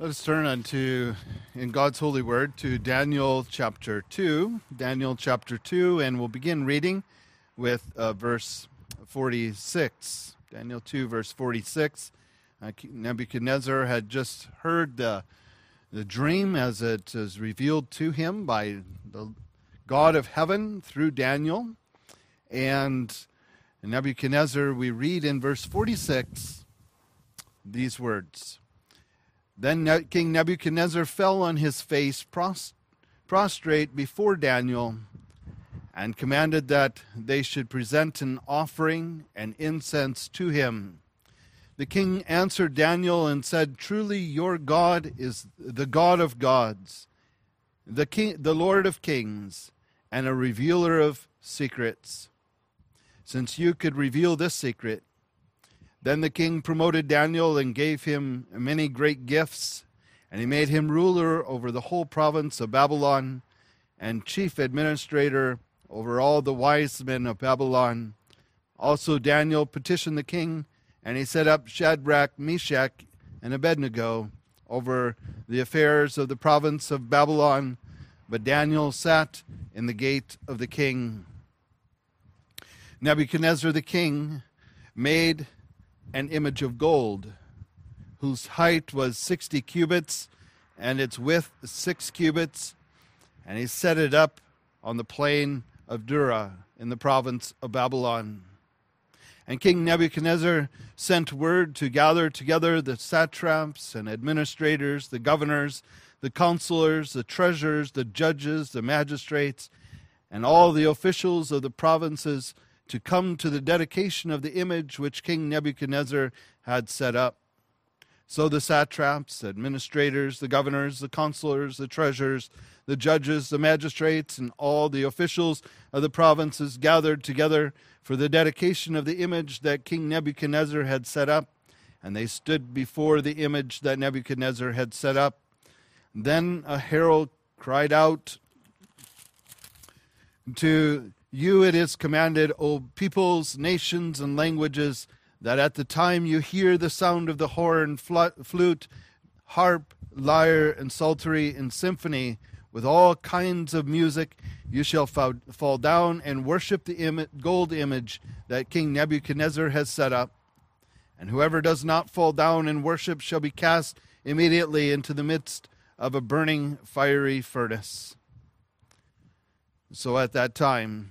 Let us turn unto, in God's holy word, to Daniel chapter 2. Daniel chapter 2, and we'll begin reading with uh, verse 46. Daniel 2, verse 46. Uh, Nebuchadnezzar had just heard the, the dream as it is revealed to him by the God of heaven through Daniel. And Nebuchadnezzar, we read in verse 46 these words. Then King Nebuchadnezzar fell on his face, prostrate before Daniel, and commanded that they should present an offering and incense to him. The king answered Daniel and said, Truly your God is the God of gods, the, king, the Lord of kings, and a revealer of secrets. Since you could reveal this secret, then the king promoted Daniel and gave him many great gifts, and he made him ruler over the whole province of Babylon and chief administrator over all the wise men of Babylon. Also, Daniel petitioned the king, and he set up Shadrach, Meshach, and Abednego over the affairs of the province of Babylon. But Daniel sat in the gate of the king. Nebuchadnezzar the king made an image of gold, whose height was sixty cubits, and its width six cubits, and he set it up on the plain of Dura in the province of Babylon. And King Nebuchadnezzar sent word to gather together the satraps and administrators, the governors, the counselors, the treasurers, the judges, the magistrates, and all the officials of the provinces to come to the dedication of the image which King Nebuchadnezzar had set up. So the satraps, administrators, the governors, the counselors, the treasurers, the judges, the magistrates, and all the officials of the provinces gathered together for the dedication of the image that King Nebuchadnezzar had set up. And they stood before the image that Nebuchadnezzar had set up. Then a herald cried out to you it is commanded, O peoples, nations, and languages, that at the time you hear the sound of the horn, flute, harp, lyre, and psaltery, and symphony, with all kinds of music, you shall fall down and worship the gold image that King Nebuchadnezzar has set up. And whoever does not fall down and worship shall be cast immediately into the midst of a burning fiery furnace. So at that time,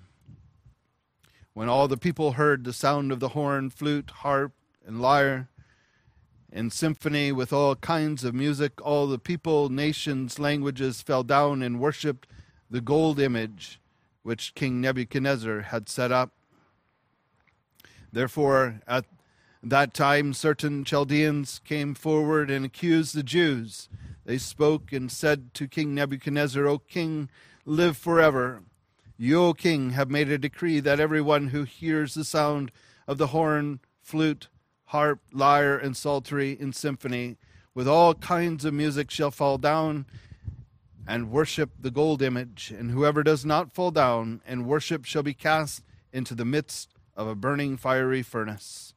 when all the people heard the sound of the horn, flute, harp, and lyre, and symphony with all kinds of music, all the people, nations, languages fell down and worshipped the gold image which King Nebuchadnezzar had set up. Therefore, at that time, certain Chaldeans came forward and accused the Jews. They spoke and said to King Nebuchadnezzar, O king, live forever. You, O king, have made a decree that everyone who hears the sound of the horn, flute, harp, lyre, and psaltery in symphony, with all kinds of music, shall fall down and worship the gold image. And whoever does not fall down and worship shall be cast into the midst of a burning fiery furnace.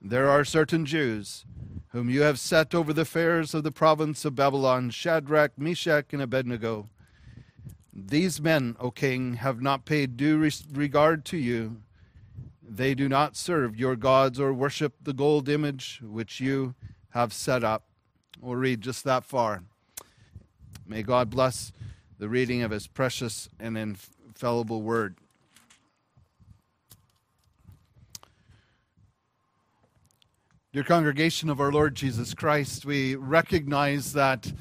There are certain Jews whom you have set over the fairs of the province of Babylon Shadrach, Meshach, and Abednego. These men, O king, have not paid due regard to you. They do not serve your gods or worship the gold image which you have set up. We'll read just that far. May God bless the reading of his precious and infallible word. Dear congregation of our Lord Jesus Christ, we recognize that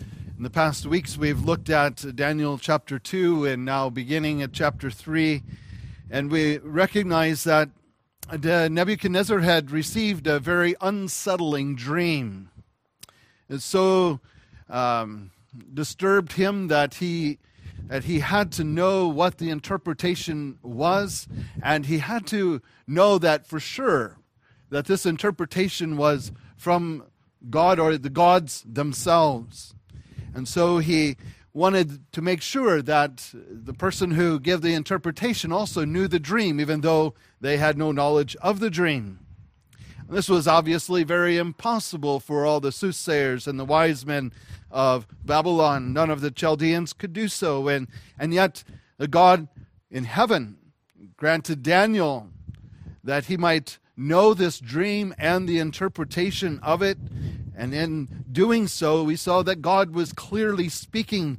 in the past weeks, we've looked at Daniel chapter 2 and now beginning at chapter 3. And we recognize that Nebuchadnezzar had received a very unsettling dream. It so um, disturbed him that he, that he had to know what the interpretation was, and he had to know that for sure that this interpretation was from God or the gods themselves. And so he wanted to make sure that the person who gave the interpretation also knew the dream, even though they had no knowledge of the dream. This was obviously very impossible for all the soothsayers and the wise men of Babylon. None of the Chaldeans could do so. And, and yet, the God in heaven granted Daniel that he might know this dream and the interpretation of it. And in doing so, we saw that God was clearly speaking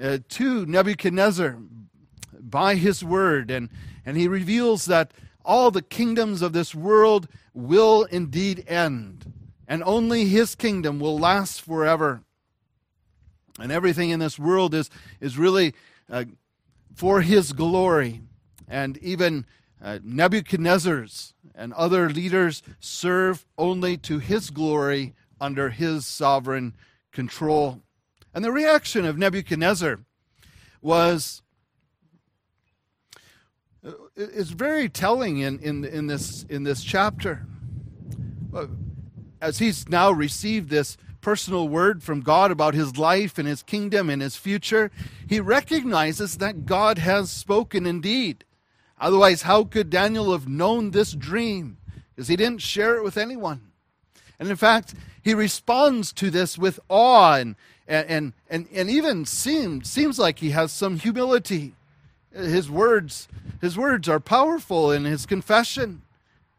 uh, to Nebuchadnezzar by his word. And, and he reveals that all the kingdoms of this world will indeed end, and only his kingdom will last forever. And everything in this world is, is really uh, for his glory. And even uh, Nebuchadnezzar's and other leaders serve only to his glory under his sovereign control. And the reaction of Nebuchadnezzar was uh, is very telling in, in, in, this, in this chapter. As he's now received this personal word from God about his life and his kingdom and his future, he recognizes that God has spoken indeed. Otherwise, how could Daniel have known this dream? Because he didn't share it with anyone. And in fact, he responds to this with awe and, and, and, and even seems, seems like he has some humility. His words his words are powerful in his confession.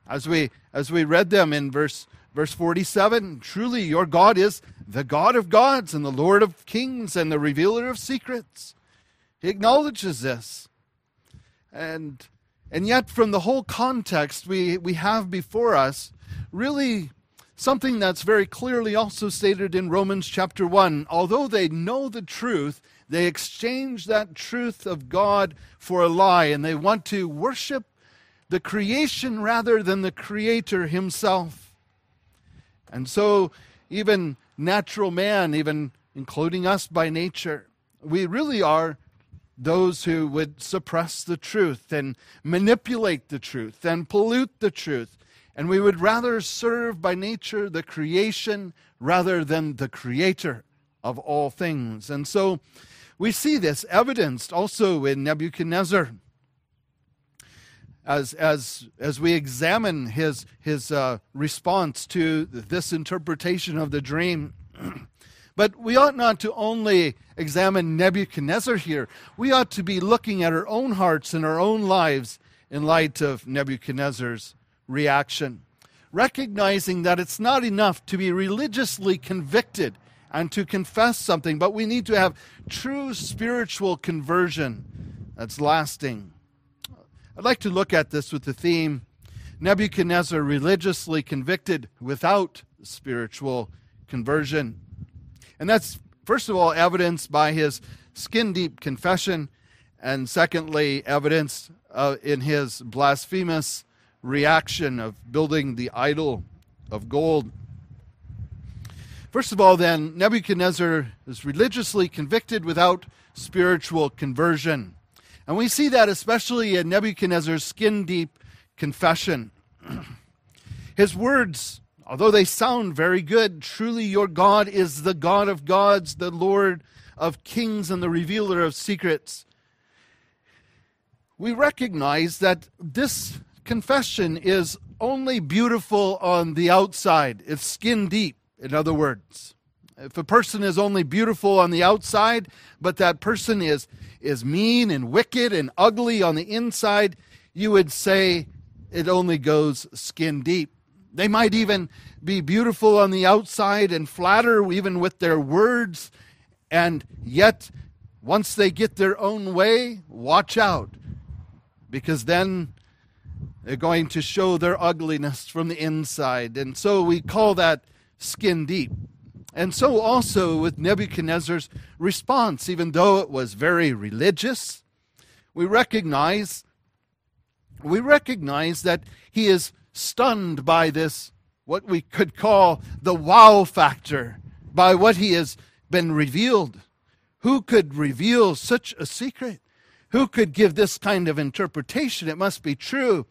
As we as we read them in verse verse 47 truly your god is the god of gods and the lord of kings and the revealer of secrets. He acknowledges this. And and yet from the whole context we we have before us really something that's very clearly also stated in Romans chapter 1 although they know the truth they exchange that truth of God for a lie, and they want to worship the creation rather than the Creator Himself. And so, even natural man, even including us by nature, we really are those who would suppress the truth and manipulate the truth and pollute the truth. And we would rather serve by nature the creation rather than the creator of all things. And so we see this evidenced also in Nebuchadnezzar. As, as, as we examine his, his uh, response to this interpretation of the dream. but we ought not to only examine Nebuchadnezzar here, we ought to be looking at our own hearts and our own lives in light of Nebuchadnezzar's reaction, recognizing that it's not enough to be religiously convicted and to confess something, but we need to have true spiritual conversion that's lasting. I'd like to look at this with the theme Nebuchadnezzar religiously convicted without spiritual conversion. And that's, first of all, evidenced by his skin deep confession, and secondly, evidence uh, in his blasphemous reaction of building the idol of gold. First of all, then, Nebuchadnezzar is religiously convicted without spiritual conversion. And we see that especially in Nebuchadnezzar's skin deep confession. His words, although they sound very good, truly your God is the God of gods, the Lord of kings, and the revealer of secrets. We recognize that this confession is only beautiful on the outside, it's skin deep. In other words, if a person is only beautiful on the outside, but that person is, is mean and wicked and ugly on the inside, you would say it only goes skin deep. They might even be beautiful on the outside and flatter even with their words, and yet once they get their own way, watch out, because then they're going to show their ugliness from the inside. And so we call that skin deep. And so also with Nebuchadnezzar's response, even though it was very religious, we recognize we recognize that he is stunned by this what we could call the wow factor by what he has been revealed. Who could reveal such a secret? Who could give this kind of interpretation? It must be true.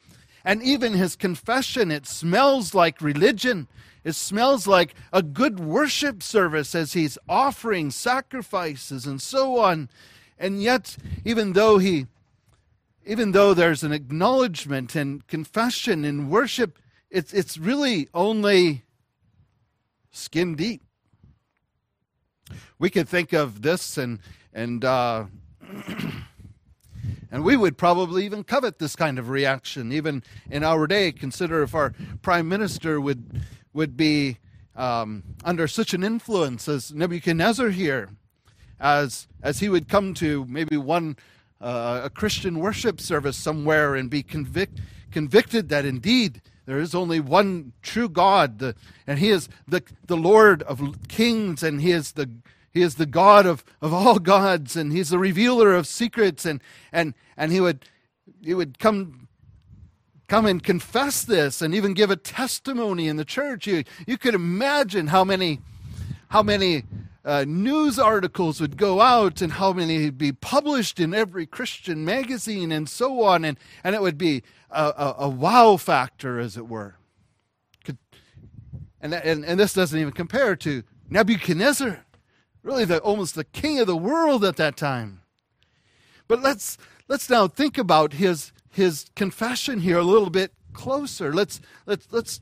And even his confession, it smells like religion. It smells like a good worship service as he's offering sacrifices and so on. And yet, even though he even though there's an acknowledgement and confession and worship, it's, it's really only skin deep. We could think of this and, and, uh, and we would probably even covet this kind of reaction, even in our day. Consider if our prime minister would, would be um, under such an influence as Nebuchadnezzar here, as, as he would come to maybe one uh, a Christian worship service somewhere and be convict, convicted that indeed there is only one true God, the, and He is the, the Lord of kings, and He is the He is the God of, of all gods, and He's the revealer of secrets, and and and He would He would come come and confess this and even give a testimony in the church. You you could imagine how many how many uh, news articles would go out and how many would be published in every Christian magazine and so on. And, and it would be a, a, a wow factor, as it were. Could, and, and, and this doesn't even compare to Nebuchadnezzar, really the, almost the king of the world at that time. But let's, let's now think about his, his confession here a little bit closer. Let's, let's, let's,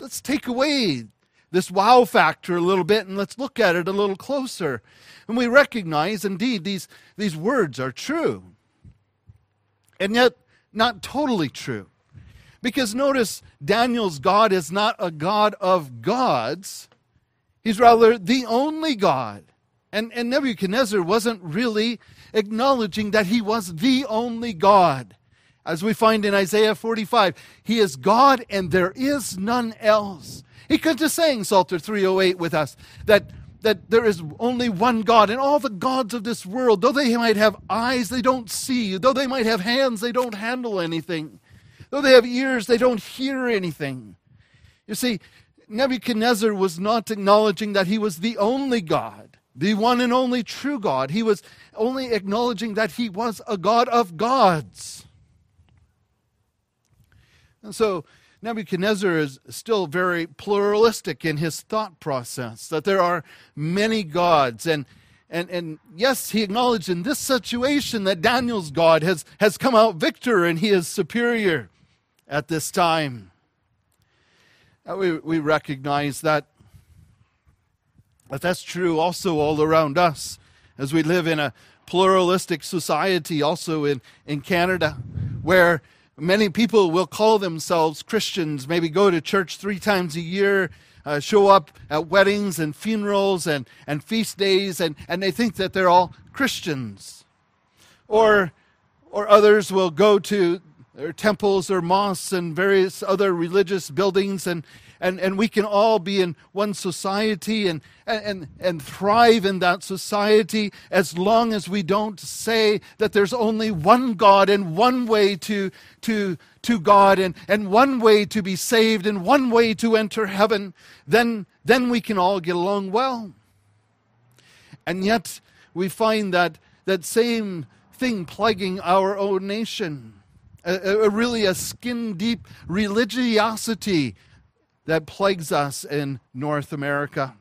let's take away this wow factor a little bit and let's look at it a little closer. And we recognize, indeed, these, these words are true. And yet, not totally true. Because notice, Daniel's God is not a God of gods, he's rather the only God. And, and Nebuchadnezzar wasn't really acknowledging that he was the only God. As we find in Isaiah 45, he is God and there is none else. He could just saying Psalter 308 with us that that there is only one God, and all the gods of this world, though they might have eyes, they don't see. Though they might have hands, they don't handle anything. Though they have ears, they don't hear anything. You see, Nebuchadnezzar was not acknowledging that he was the only God, the one and only true God. He was only acknowledging that he was a God of gods. And so Nebuchadnezzar is still very pluralistic in his thought process, that there are many gods. And, and, and yes, he acknowledged in this situation that Daniel's God has, has come out victor and he is superior at this time. We, we recognize that, that that's true also all around us as we live in a pluralistic society, also in, in Canada, where Many people will call themselves Christians, maybe go to church three times a year, uh, show up at weddings and funerals and, and feast days, and, and they think that they're all Christians. Or, or others will go to their temples or mosques and various other religious buildings and, and, and we can all be in one society and, and, and thrive in that society as long as we don't say that there's only one God and one way to, to, to God and, and one way to be saved and one way to enter heaven, then, then we can all get along well. And yet we find that that same thing plaguing our own nation. A, a, really a skin deep religiosity that plagues us in North America.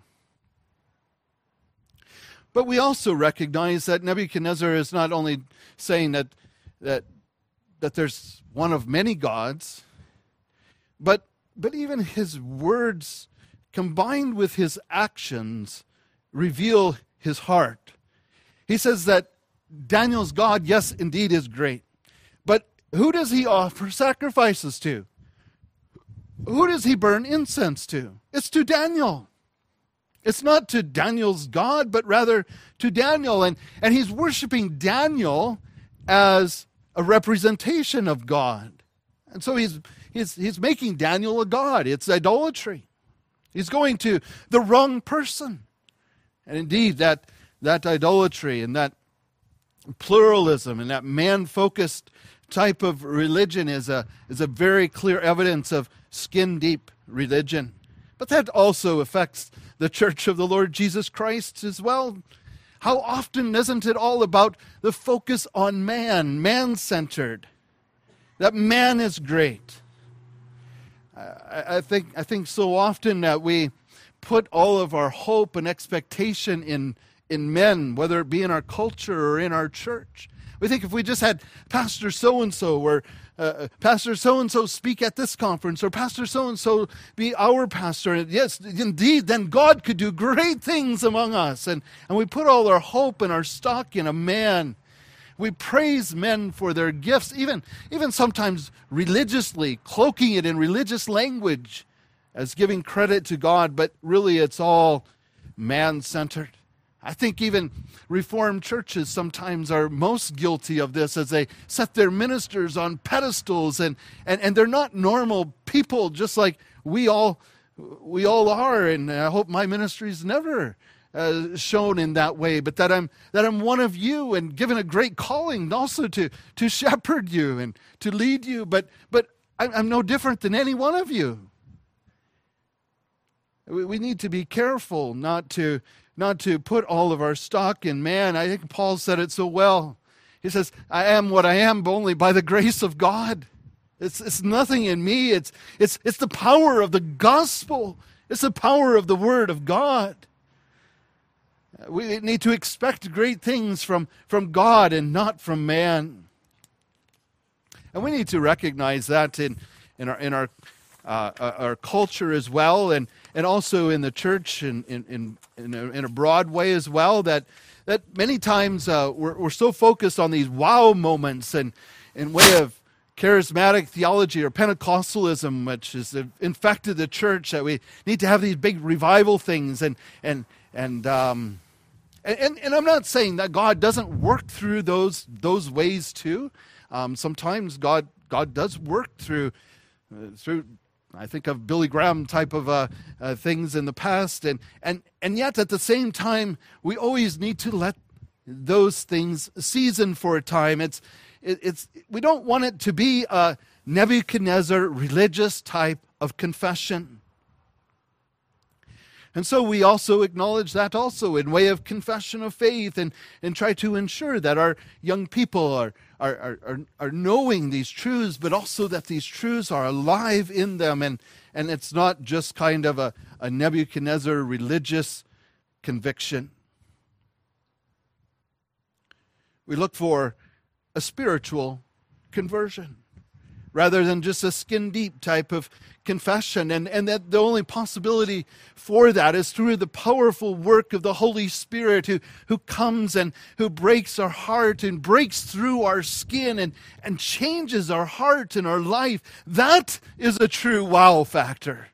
But we also recognize that Nebuchadnezzar is not only saying that, that, that there's one of many gods, but, but even his words combined with his actions reveal his heart. He says that Daniel's God, yes, indeed, is great. Who does he offer sacrifices to? Who does he burn incense to? It's to Daniel. It's not to Daniel's God, but rather to Daniel. And, and he's worshiping Daniel as a representation of God. And so he's, he's, he's making Daniel a God. It's idolatry. He's going to the wrong person. And indeed, that, that idolatry and that pluralism and that man focused type of religion is a, is a very clear evidence of skin deep religion. But that also affects the church of the Lord Jesus Christ as well. How often isn't it all about the focus on man, man centered? That man is great. I, I, think, I think so often that we put all of our hope and expectation in, in men, whether it be in our culture or in our church. We think if we just had Pastor so and so or uh, Pastor so and so speak at this conference or Pastor so and so be our pastor, yes, indeed, then God could do great things among us. And, and we put all our hope and our stock in a man. We praise men for their gifts, even, even sometimes religiously, cloaking it in religious language as giving credit to God, but really it's all man centered. I think even Reformed churches sometimes are most guilty of this as they set their ministers on pedestals and, and, and they're not normal people just like we all we all are. And I hope my ministry is never uh, shown in that way but that I'm that I'm one of you and given a great calling also to to shepherd you and to lead you. But but I'm, I'm no different than any one of you. We need to be careful not to not to put all of our stock in man. I think Paul said it so well. He says, I am what I am only by the grace of God. It's, it's nothing in me. It's, it's, it's the power of the gospel. It's the power of the word of God. We need to expect great things from, from God and not from man. And we need to recognize that in, in our, in our, uh, our culture as well. And, and also in the church in, in, in, in, a, in a broad way as well, that, that many times uh, we're, we're so focused on these wow moments and in way of charismatic theology or Pentecostalism, which has infected the church, that we need to have these big revival things. And, and, and, um, and, and, I'm not saying that God doesn't work through those, those ways too. Um, sometimes God, God does work through, uh, through I think of Billy Graham type of uh, uh, things in the past, and, and, and yet at the same time, we always need to let those things season for a time. It's, it, it's, we don't want it to be a Nebuchadnezzar religious type of confession. And so we also acknowledge that also in way of confession of faith and, and try to ensure that our young people are, are, are, are knowing these truths, but also that these truths are alive in them and, and it's not just kind of a, a Nebuchadnezzar religious conviction. We look for a spiritual conversion rather than just a skin deep type of confession. And, and that the only possibility for that is through the powerful work of the Holy Spirit who, who comes and who breaks our heart and breaks through our skin and, and changes our heart and our life. That is a true wow factor.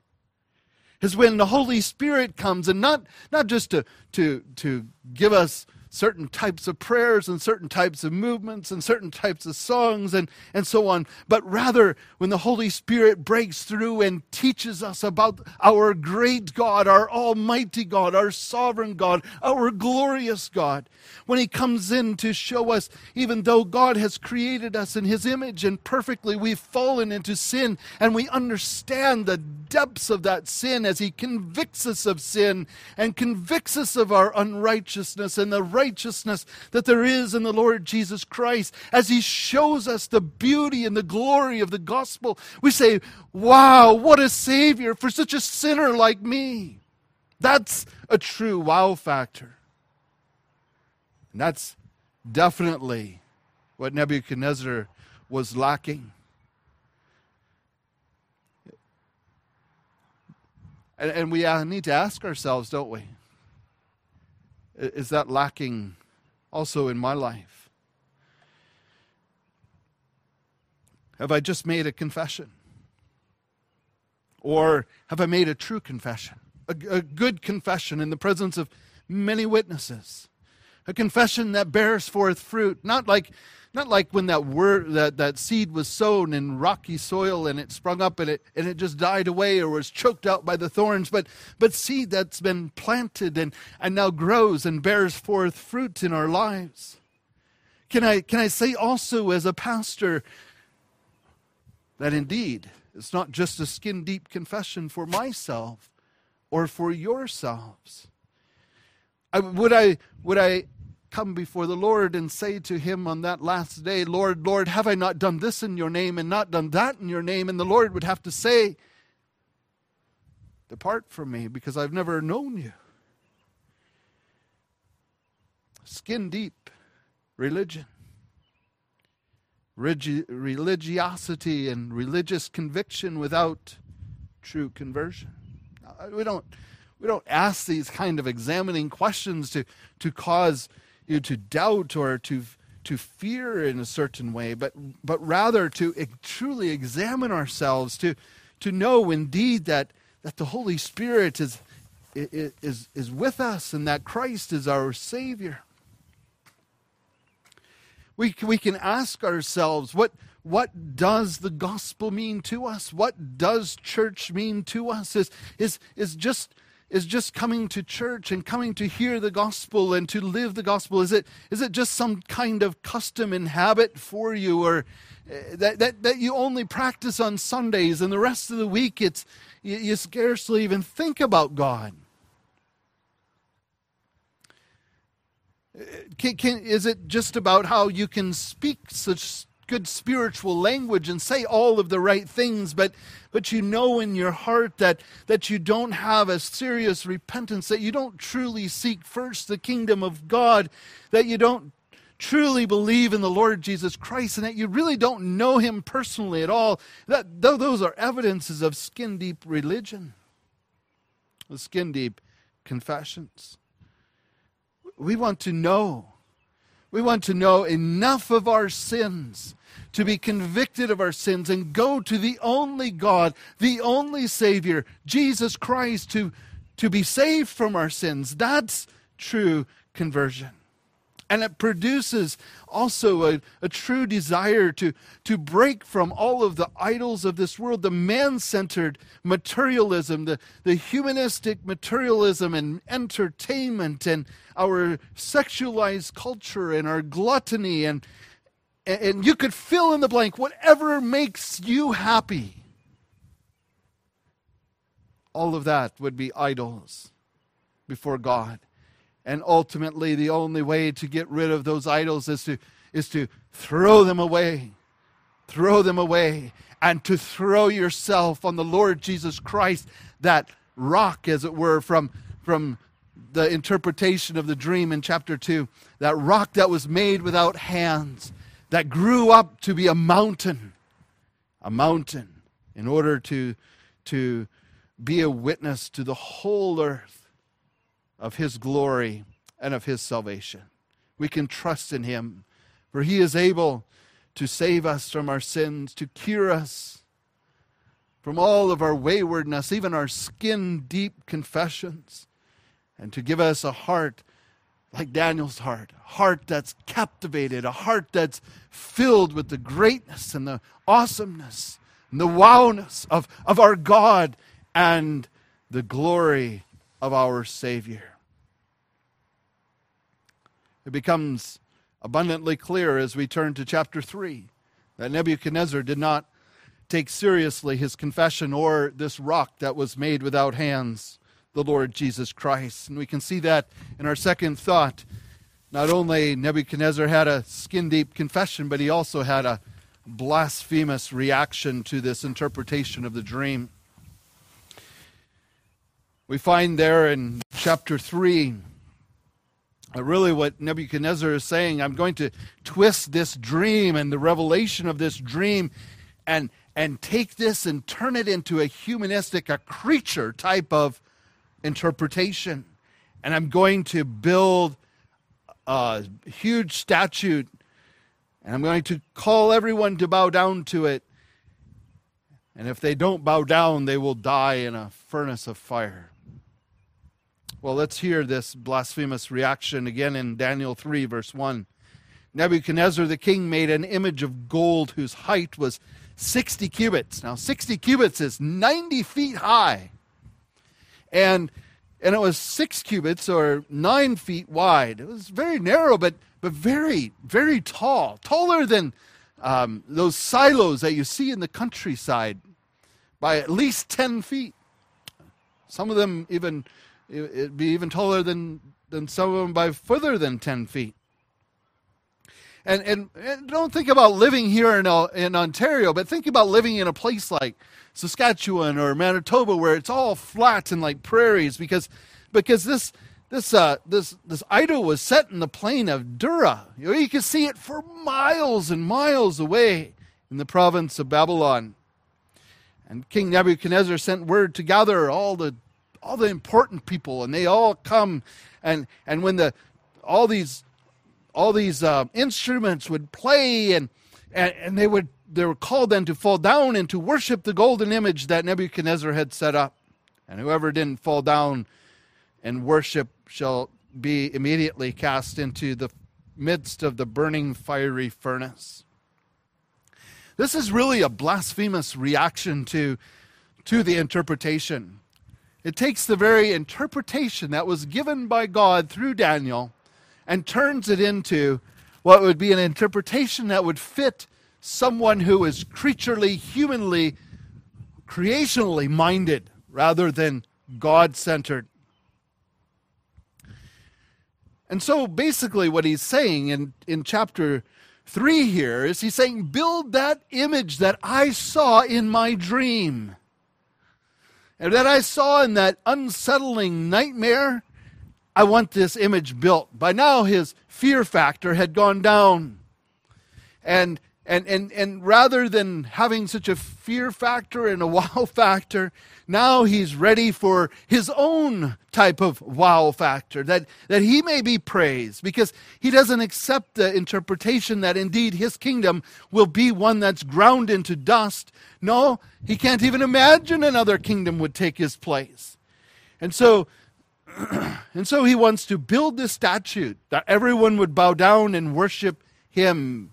Is when the Holy Spirit comes and not, not just to, to, to give us certain types of prayers and certain types of movements and certain types of songs and, and so on, but rather when the Holy Spirit breaks through and teaches us about our great God, our almighty God, our sovereign God, our glorious God, when He comes in to show us, even though God has created us in His image and perfectly, we've fallen into sin and we understand the depths of that sin as He convicts us of sin and convicts us of our unrighteousness and the righteousness that there is in the Lord Jesus Christ, as He shows us the beauty and the glory of the gospel, we say, Wow, what a Savior for such a sinner like me. That's a true wow factor. And that's definitely what Nebuchadnezzar was lacking. And, we uh, need to ask ourselves, don't we? Is that lacking also in my life? Have I just made a confession? Or have I made a true confession? A, a, good confession in the presence of many witnesses? A confession that bears forth fruit, not like not like when that word that, that seed was sown in rocky soil and it sprung up and it and it just died away or was choked out by the thorns, but but seed that's been planted and, and now grows and bears forth fruit in our lives. Can I can I say also as a pastor that indeed it's not just a skin deep confession for myself or for yourselves. I, would I would I come before the Lord and say to him on that last day, Lord, Lord, have I not done this in your name and not done that in your name? And the Lord would have to say, Depart from me because I've never known you. Skin deep religion. religiosity and religious conviction without true conversion. We don't, we don't ask these kind of examining questions to, to cause you to doubt or to, to fear in a certain way, but, but rather to truly examine ourselves, to, to know indeed that, that the Holy Spirit is, is, is with us and that Christ is our Savior. We, we can ask ourselves, what, what does the gospel mean to us? What does church mean to us? Is, is, is, just, is just coming to church and coming to hear the gospel and to live the gospel? Is it, is it just some kind of custom and habit for you or uh, that, that, that you only practice on Sundays and the rest of the week it's, you, you scarcely even think about God? Can, can, is it just about how you can speak such good spiritual language and say all of the right things, but, but you know in your heart that, that you don't have a serious repentance, that you don't truly seek first the kingdom of God, that you don't truly believe in the Lord Jesus Christ, and that you really don't know him personally at all, that those are evidences of skin deep religion, skin deep confessions. We want to know. We want to know enough of our sins to be convicted of our sins and go to the only God, the only Savior, Jesus Christ, to, to be saved from our sins. That's true conversion. And it produces also a, a true desire to, to break from all of the idols of this world, the man centered materialism, the, the humanistic materialism and entertainment, and our sexualized culture and our gluttony. And, and you could fill in the blank, whatever makes you happy. All of that would be idols before God. And ultimately, the only way to get rid of those idols is to, is to throw them away. Throw them away. And to throw yourself on the Lord Jesus Christ, that rock, as it were, from, from the interpretation of the dream in chapter 2. That rock that was made without hands, that grew up to be a mountain. A mountain in order to, to be a witness to the whole earth of his glory and of his salvation. We can trust in him, for he is able to save us from our sins, to cure us from all of our waywardness, even our skin deep confessions, and to give us a heart like Daniel's heart, a heart that's captivated, a heart that's filled with the greatness and the awesomeness and the wowness of, of our God and the glory of our Savior. It becomes abundantly clear as we turn to chapter 3 that Nebuchadnezzar did not take seriously his confession or this rock that was made without hands, the Lord Jesus Christ. And we can see that in our second thought. Not only Nebuchadnezzar had a skin deep confession, but he also had a blasphemous reaction to this interpretation of the dream. We find there in chapter 3 uh, really what Nebuchadnezzar is saying. I'm going to twist this dream and the revelation of this dream and, and take this and turn it into a humanistic, a creature type of interpretation. And I'm going to build a huge statue and I'm going to call everyone to bow down to it. And if they don't bow down, they will die in a furnace of fire. Well, let's hear this blasphemous reaction again in Daniel 3, verse 1. Nebuchadnezzar the king made an image of gold whose height was 60 cubits. Now, 60 cubits is 90 feet high. And, and it was six cubits or nine feet wide. It was very narrow, but, but very, very tall. Taller than um, those silos that you see in the countryside by at least 10 feet. Some of them even It'd be even taller than, than some of them by further than 10 feet. And, and, and don't think about living here in, uh, in Ontario, but think about living in a place like Saskatchewan or Manitoba where it's all flat and like prairies because, because this, this uh, this this idol was set in the plain of Dura. You, know, you could see it for miles and miles away in the province of Babylon. And King Nebuchadnezzar sent word to gather all the all the important people, and they all come. And and when the all these all these uh, instruments would play, and, and and they would they were called then to fall down and to worship the golden image that Nebuchadnezzar had set up. And whoever didn't fall down and worship shall be immediately cast into the midst of the burning fiery furnace. This is really a blasphemous reaction to, to the interpretation. It takes the very interpretation that was given by God through Daniel and turns it into what would be an interpretation that would fit someone who is creaturely, humanly, creationally minded rather than God centered. And so basically, what he's saying in, in chapter 3 here is he's saying, Build that image that I saw in my dream. And that I saw in that unsettling nightmare. I want this image built. By now, his fear factor had gone down. And and, and, and rather than having such a fear factor and a wow factor, now he's ready for his own type of wow factor, that, that he may be praised, because he doesn't accept the interpretation that indeed his kingdom will be one that's ground into dust. No, he can't even imagine another kingdom would take his place. And so, and so he wants to build this statue that everyone would bow down and worship him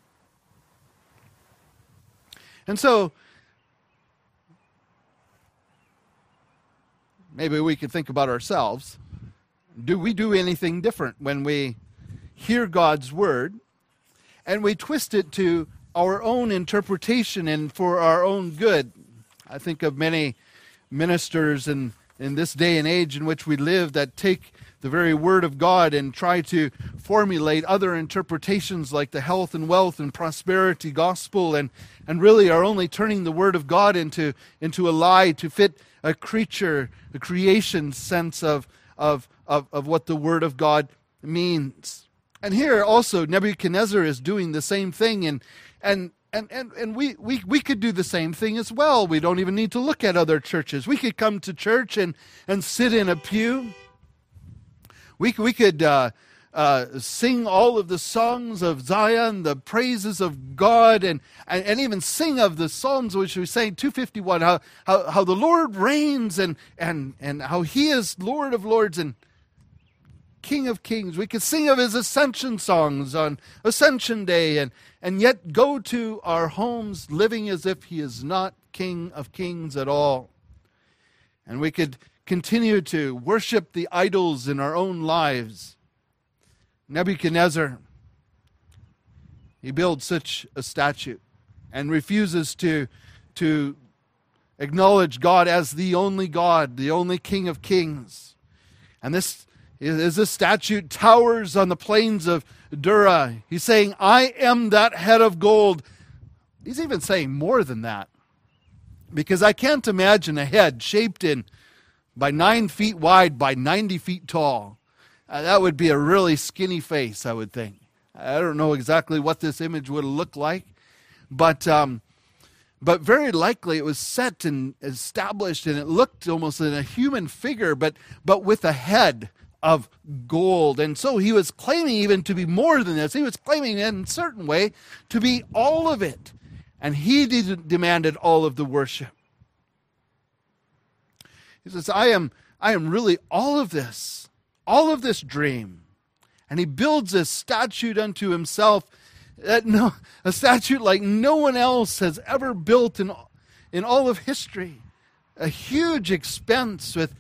and so, maybe we could think about ourselves. Do we do anything different when we hear God's word and we twist it to our own interpretation and for our own good? I think of many ministers in, in this day and age in which we live that take the very word of God and try to formulate other interpretations like the health and wealth and prosperity gospel and, and really are only turning the word of God into, into a lie to fit a creature, a creation sense of, of, of, of what the word of God means. And here also Nebuchadnezzar is doing the same thing and and and, and, and we, we, we could do the same thing as well. We don't even need to look at other churches. We could come to church and, and sit in a pew we, we could uh, uh, sing all of the songs of Zion, the praises of God, and, and, and, even sing of the Psalms which we sang 251, how, how, how the Lord reigns and, and, and how He is Lord of Lords and King of Kings. We could sing of His ascension songs on Ascension Day and, and yet go to our homes living as if He is not King of Kings at all. And we could continue to worship the idols in our own lives. Nebuchadnezzar, he builds such a statue and refuses to, to acknowledge God as the only God, the only King of kings. And this is this statue towers on the plains of Dura. He's saying, I am that head of gold. He's even saying more than that. Because I can't imagine a head shaped in by nine feet wide by 90 feet tall. Uh, that would be a really skinny face, I would think. I don't know exactly what this image would look like, but um, but very likely it was set and established, and it looked almost in a human figure, but but with a head of gold. And so he was claiming even to be more than this. He was claiming in a certain way to be all of it, and he demanded all of the worship. He says, I am, I am really all of this, all of this dream. And he builds a statue unto himself, that no, a statue like no one else has ever built in, in all of history. A huge expense with, with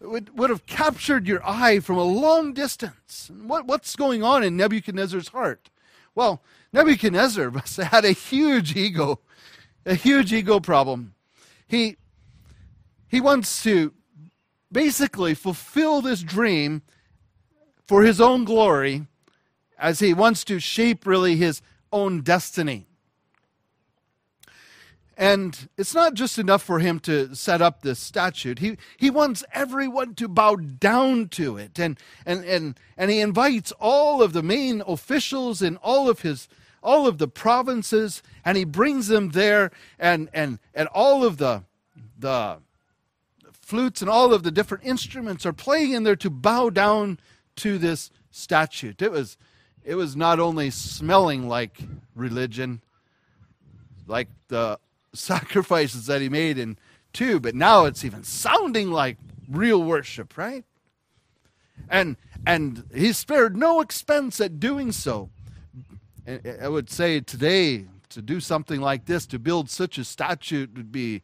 would, would have captured your eye from a long distance. What, what's going on in Nebuchadnezzar's heart? Well, Nebuchadnezzar must have had a huge ego, a huge ego problem. He, he wants to basically fulfill this dream for his own glory as he wants to shape really his own destiny. And it's not just enough for him to set up this statute. He, he wants everyone to bow down to it. And, and, and, and he invites all of the main officials in all of his all of the provinces and he brings them there and, and, and all of the, the flutes and all of the different instruments are playing in there to bow down to this statute. It was, it was not only smelling like religion, like the sacrifices that he made in two, but now it's even sounding like real worship, right? And and he spared no expense at doing so. And I would say today to do something like this, to build such a statute, would be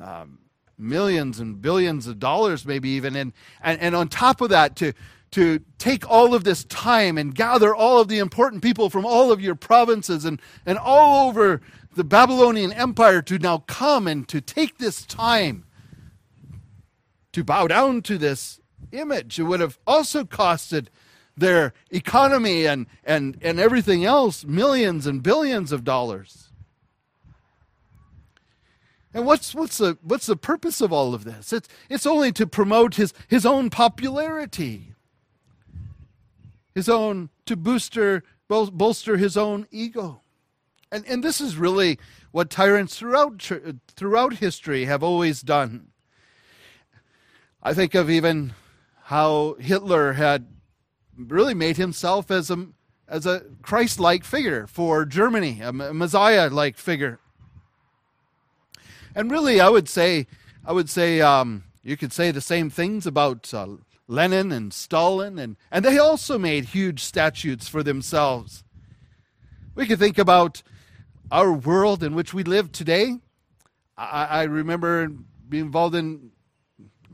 um, millions and billions of dollars, maybe even. And, and and on top of that, to to take all of this time and gather all of the important people from all of your provinces and, and all over the Babylonian Empire to now come and to take this time to bow down to this image. It would have also costed their economy and, and, and everything else millions and billions of dollars. And what's, what's, the, what's the purpose of all of this? It's, it's only to promote his, his own popularity, his own, to booster, bolster his own ego. And, and this is really what tyrants throughout, throughout history have always done. I think of even how Hitler had really made himself as a, as a Christ like figure for Germany, a Messiah like figure. And really, I would say, I would say, um, you could say the same things about uh, Lenin and Stalin, and, and they also made huge statues for themselves. We could think about our world in which we live today. I, I remember being involved in,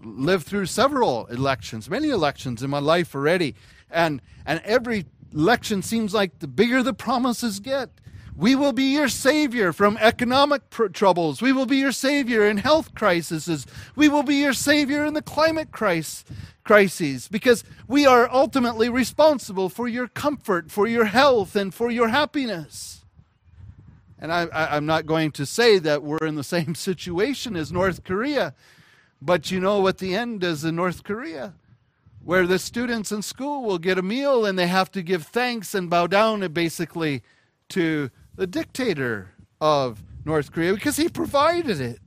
lived through several elections, many elections in my life already, and and every election seems like the bigger the promises get. We will be your savior from economic pr- troubles. We will be your savior in health crises. We will be your savior in the climate crisis, crises because we are ultimately responsible for your comfort, for your health, and for your happiness. And I, am not going to say that we're in the same situation as North Korea, but you know what the end is in North Korea, where the students in school will get a meal and they have to give thanks and bow down basically to the dictator of North Korea because he provided it.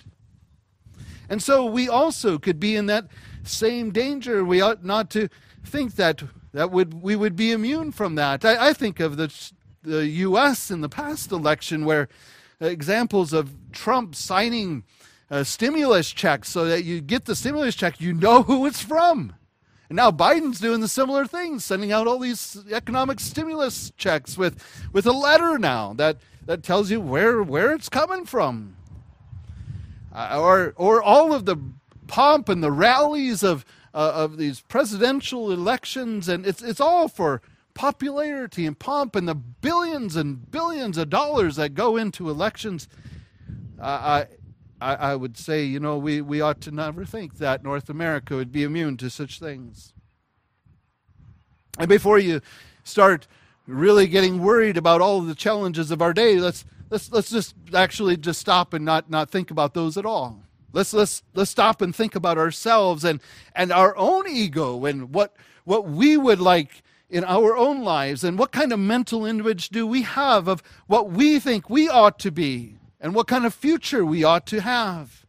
And so we also could be in that same danger. We ought not to think that that would we would be immune from that. I, I think of the the U.S. in the past election, where examples of Trump signing uh, stimulus checks so that you get the stimulus check, you know who it's from. And now Biden's doing the similar thing, sending out all these economic stimulus checks with, with a letter now that, that tells you where, where it's coming from. Uh, or, or all of the pomp and the rallies of, uh, of these presidential elections, and it's, it's all for popularity and pomp and the billions and billions of dollars that go into elections, uh, I, I would say, you know, we, we ought to never think that North America would be immune to such things. And before you start really getting worried about all the challenges of our day, let's, let's, let's just actually just stop and not, not think about those at all. Let's, let's, let's stop and think about ourselves and, and our own ego and what, what we would like in our own lives and what kind of mental image do we have of what we think we ought to be and what kind of future we ought to have?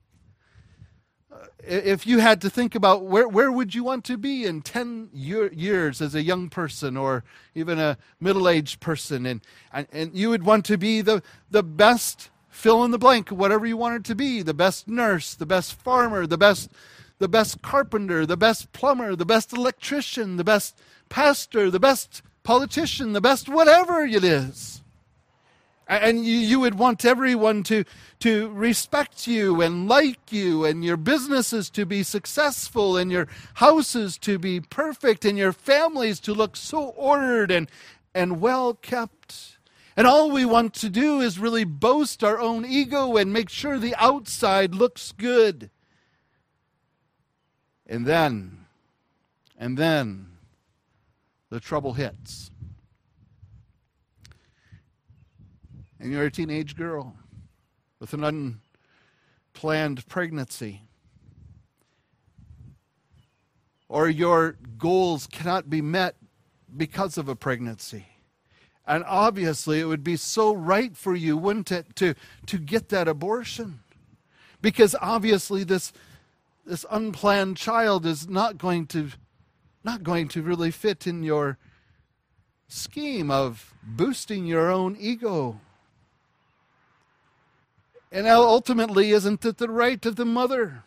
If you had to think about where, where would you want to be in 10 year, years as a young person or even a middle-aged person and, and, and you would want to be the, the best fill in the blank whatever you wanted to be the best nurse the best farmer the best the best carpenter the best plumber the best electrician the best pastor, the best politician, the best whatever it is. And you, you would want everyone to, to respect you and like you, and your businesses to be successful, and your houses to be perfect, and your families to look so ordered and, and well kept. And all we want to do is really boast our own ego and make sure the outside looks good. And then, and then, the trouble hits. And you're a teenage girl with an unplanned pregnancy, or your goals cannot be met because of a pregnancy. And obviously, it would be so right for you, wouldn't it, to, to get that abortion? Because obviously, this, this unplanned child is not going to not going to really fit in your scheme of boosting your own ego. And ultimately, isn't it the right of the mother?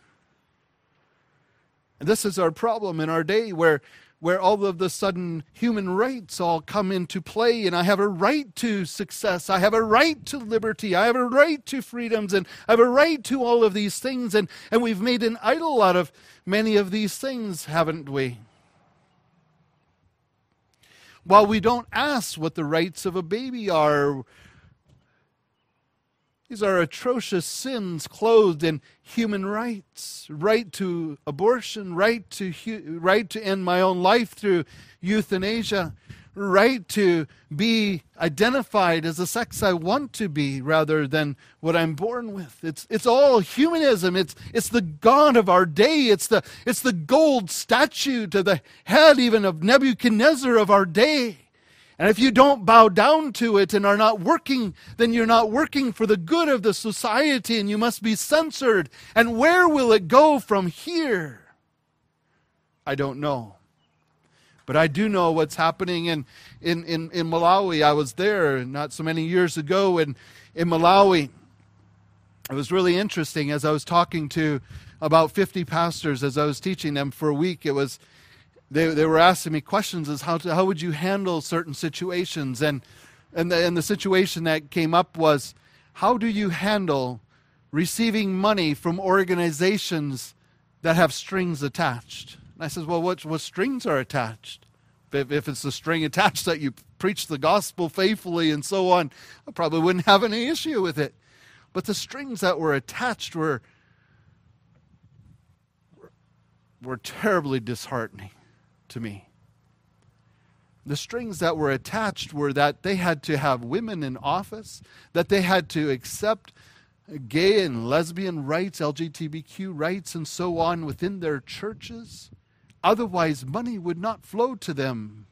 And this is our problem in our day where where all of the sudden human rights all come into play and I have a right to success. I have a right to liberty. I have a right to freedoms and I have a right to all of these things. And, and we've made an idol out of many of these things, haven't we? While we don't ask what the rights of a baby are, these are atrocious sins clothed in human rights right to abortion, right to, right to end my own life through euthanasia, right to be identified as the sex I want to be rather than what I'm born with. It's, it's all humanism. It's, it's the God of our day. It's the, it's the gold statue to the head even of Nebuchadnezzar of our day. And if you don't bow down to it and are not working, then you're not working for the good of the society and you must be censored. And where will it go from here? I don't know. But I do know what's happening in, in, in, in Malawi. I was there not so many years ago in, in Malawi. It was really interesting as I was talking to about 50 pastors as I was teaching them for a week. It was they, they were asking me questions as how, to, how would you handle certain situations? And, and, the, and the situation that came up was how do you handle receiving money from organizations that have strings attached? And i says well what, what strings are attached? If, if it's the string attached that you preach the gospel faithfully and so on i probably wouldn't have any issue with it. But the strings that were attached were were terribly disheartening to me. The strings that were attached were that they had to have women in office, that they had to accept gay and lesbian rights, LGBTQ rights, and so on within their churches. Otherwise, money would not flow to them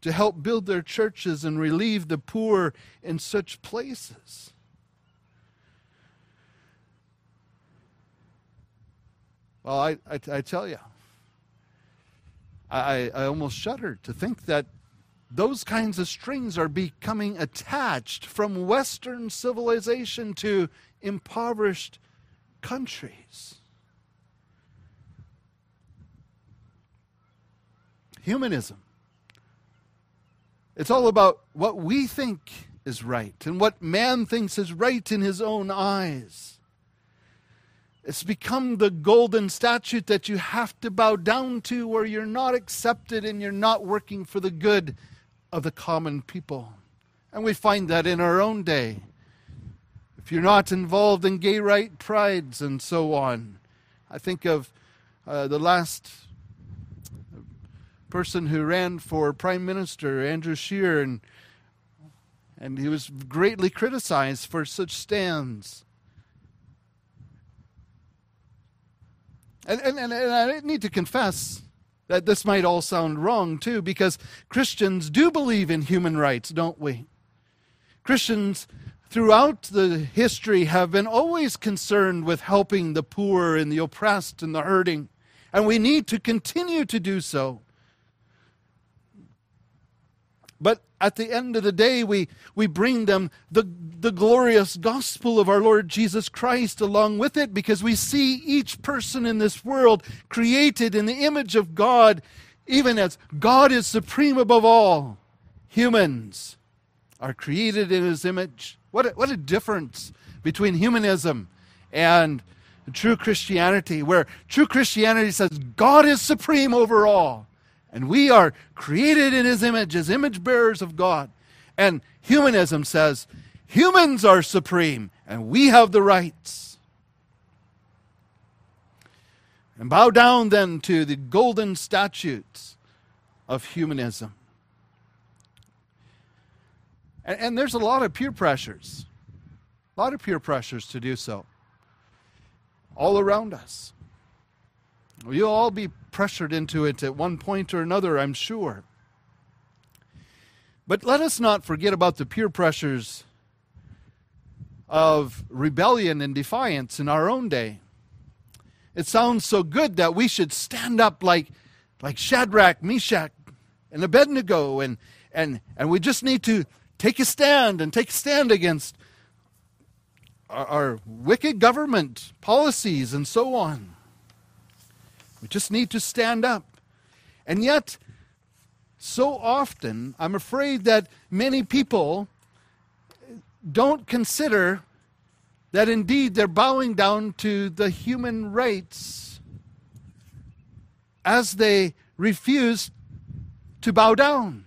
to help build their churches and relieve the poor in such places. Well, I, I, I tell you, I, I almost shudder to think that those kinds of strings are becoming attached from Western civilization to impoverished countries. Humanism. It's all about what we think is right and what man thinks is right in his own eyes. It's become the golden statute that you have to bow down to, where you're not accepted and you're not working for the good of the common people. And we find that in our own day. If you're not involved in gay right prides and so on, I think of uh, the last person who ran for prime minister, Andrew Scheer, and, and he was greatly criticized for such stands. And, and, and, and I need to confess that this might all sound wrong too, because Christians do believe in human rights, don't we? Christians throughout the history have been always concerned with helping the poor and the oppressed and the hurting, and we need to continue to do so. But at the end of the day, we, we bring them the, the glorious gospel of our Lord Jesus Christ along with it because we see each person in this world created in the image of God, even as God is supreme above all. Humans are created in his image. What a, what a difference between humanism and true Christianity, where true Christianity says God is supreme over all. And we are created in his image as image bearers of God. And humanism says humans are supreme and we have the rights. And bow down then to the golden statutes of humanism. And, and there's a lot of peer pressures, a lot of peer pressures to do so. all around us. You'll all be pressured into it at one point or another, I'm sure. But let us not forget about the peer pressures of rebellion and defiance in our own day. It sounds so good that we should stand up like, like Shadrach, Meshach, and Abednego, and, and, and we just need to take a stand and take a stand against our, our wicked government policies and so on. We just need to stand up. And yet, so often, I'm afraid that many people don't consider that indeed they're bowing down to the human rights as they refuse to bow down.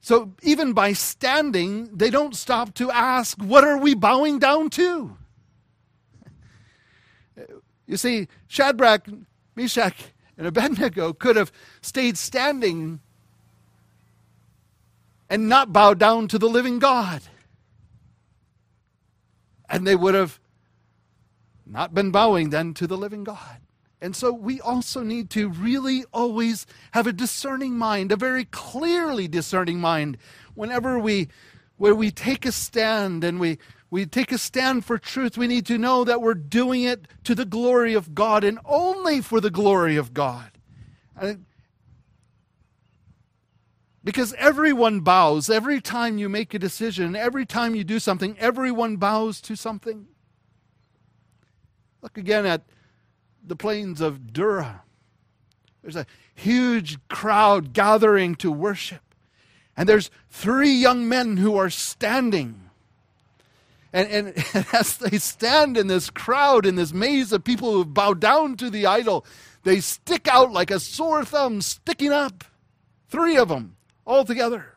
So even by standing, they don't stop to ask, What are we bowing down to? You see, Shadrach, Meshach, and Abednego could have stayed standing and not bowed down to the living God. And they would have not been bowing then to the living God. And so we also need to really always have a discerning mind, a very clearly discerning mind, whenever we where we take a stand and we, we take a stand for truth, we need to know that we're doing it to the glory of God and only for the glory of God. because everyone bows. Every time you make a decision, every time you do something, everyone bows to something. Look again at the plains of Dura. There's a huge crowd gathering to worship. And there's three young men who are standing and, and as they stand in this crowd, in this maze of people who bow down to the idol, they stick out like a sore thumb sticking up. Three of them all together.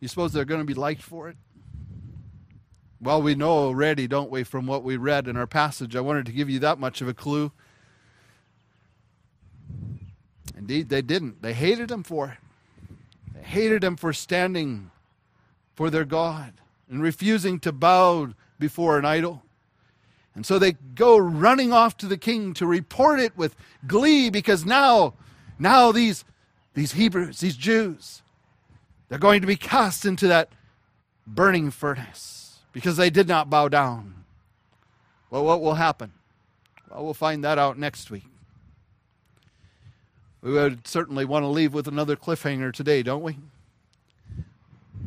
You suppose they're going to be liked for it? Well, we know already, don't we, from what we read in our passage. I wanted to give you that much of a clue. Indeed, they didn't. They hated him for it hated them for standing for their God and refusing to bow before an idol. And so they go running off to the king to report it with glee because now, now these, these Hebrews, these Jews, they're going to be cast into that burning furnace because they did not bow down. Well, what will happen? Well, we'll find that out next week. We would certainly want to leave with another cliffhanger today, don't we?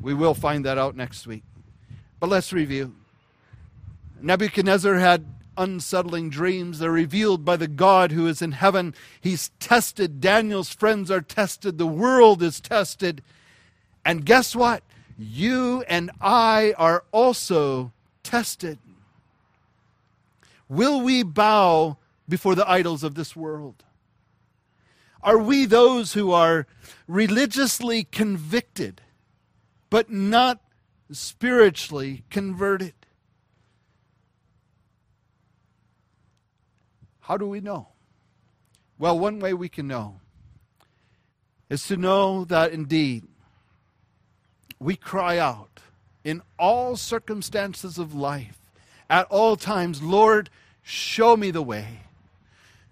We will find that out next week. But let's review. Nebuchadnezzar had unsettling dreams. They're revealed by the God who is in heaven. He's tested. Daniel's friends are tested. The world is tested. And guess what? You and I are also tested. Will we bow before the idols of this world? Are we those who are religiously convicted, but not spiritually converted? How do we know? Well, one way we can know is to know that indeed we cry out in all circumstances of life, at all times, Lord, show me the way.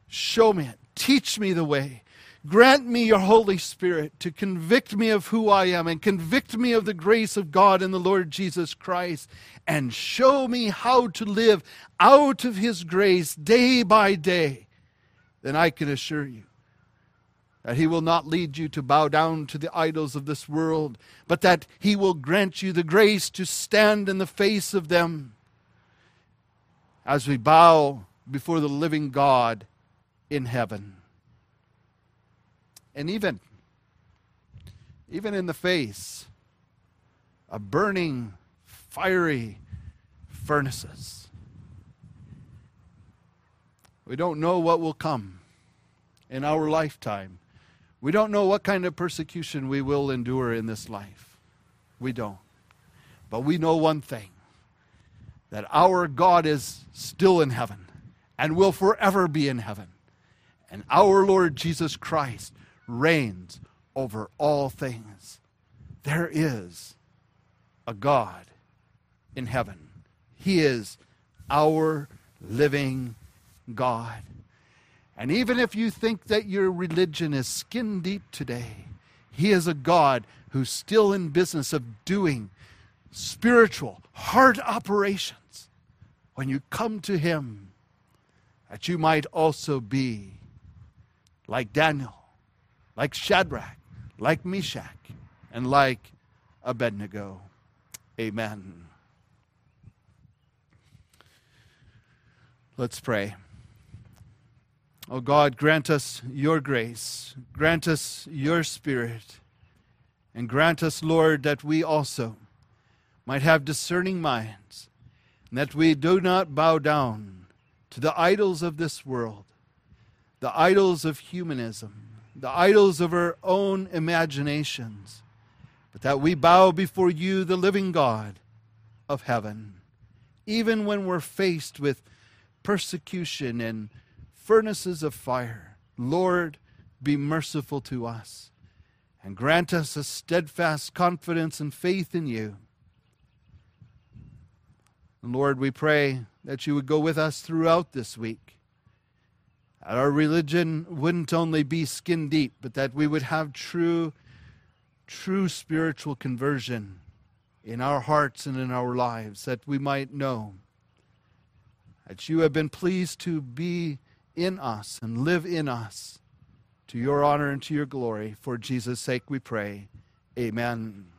Show me it. Teach me the way. Grant me your Holy Spirit to convict me of who I am and convict me of the grace of God in the Lord Jesus Christ and show me how to live out of His grace day by day. Then I can assure you that He will not lead you to bow down to the idols of this world, but that He will grant you the grace to stand in the face of them as we bow before the living God in heaven. And even, even in the face of burning, fiery furnaces, we don't know what will come in our lifetime. We don't know what kind of persecution we will endure in this life. We don't. But we know one thing that our God is still in heaven and will forever be in heaven. And our Lord Jesus Christ reigns over all things. There is a God in heaven. He is our living God. And even if you think that your religion is skin deep today, He is a God who's still in business of doing spiritual, heart operations. When you come to Him, that you might also be like Daniel, like Shadrach, like Meshach, and like Abednego. Amen. Let's pray. Oh God, grant us your grace, grant us your spirit, and grant us, Lord, that we also might have discerning minds, and that we do not bow down to the idols of this world, the idols of humanism, the idols of our own imaginations, but that we bow before you, the living God of heaven, even when we're faced with persecution and furnaces of fire. Lord, be merciful to us and grant us a steadfast confidence and faith in you. Lord, we pray that you would go with us throughout this week. That our religion wouldn't only be skin deep, but that we would have true, true spiritual conversion in our hearts and in our lives, that we might know that you have been pleased to be in us and live in us to your honor and to your glory. For Jesus' sake we pray. Amen.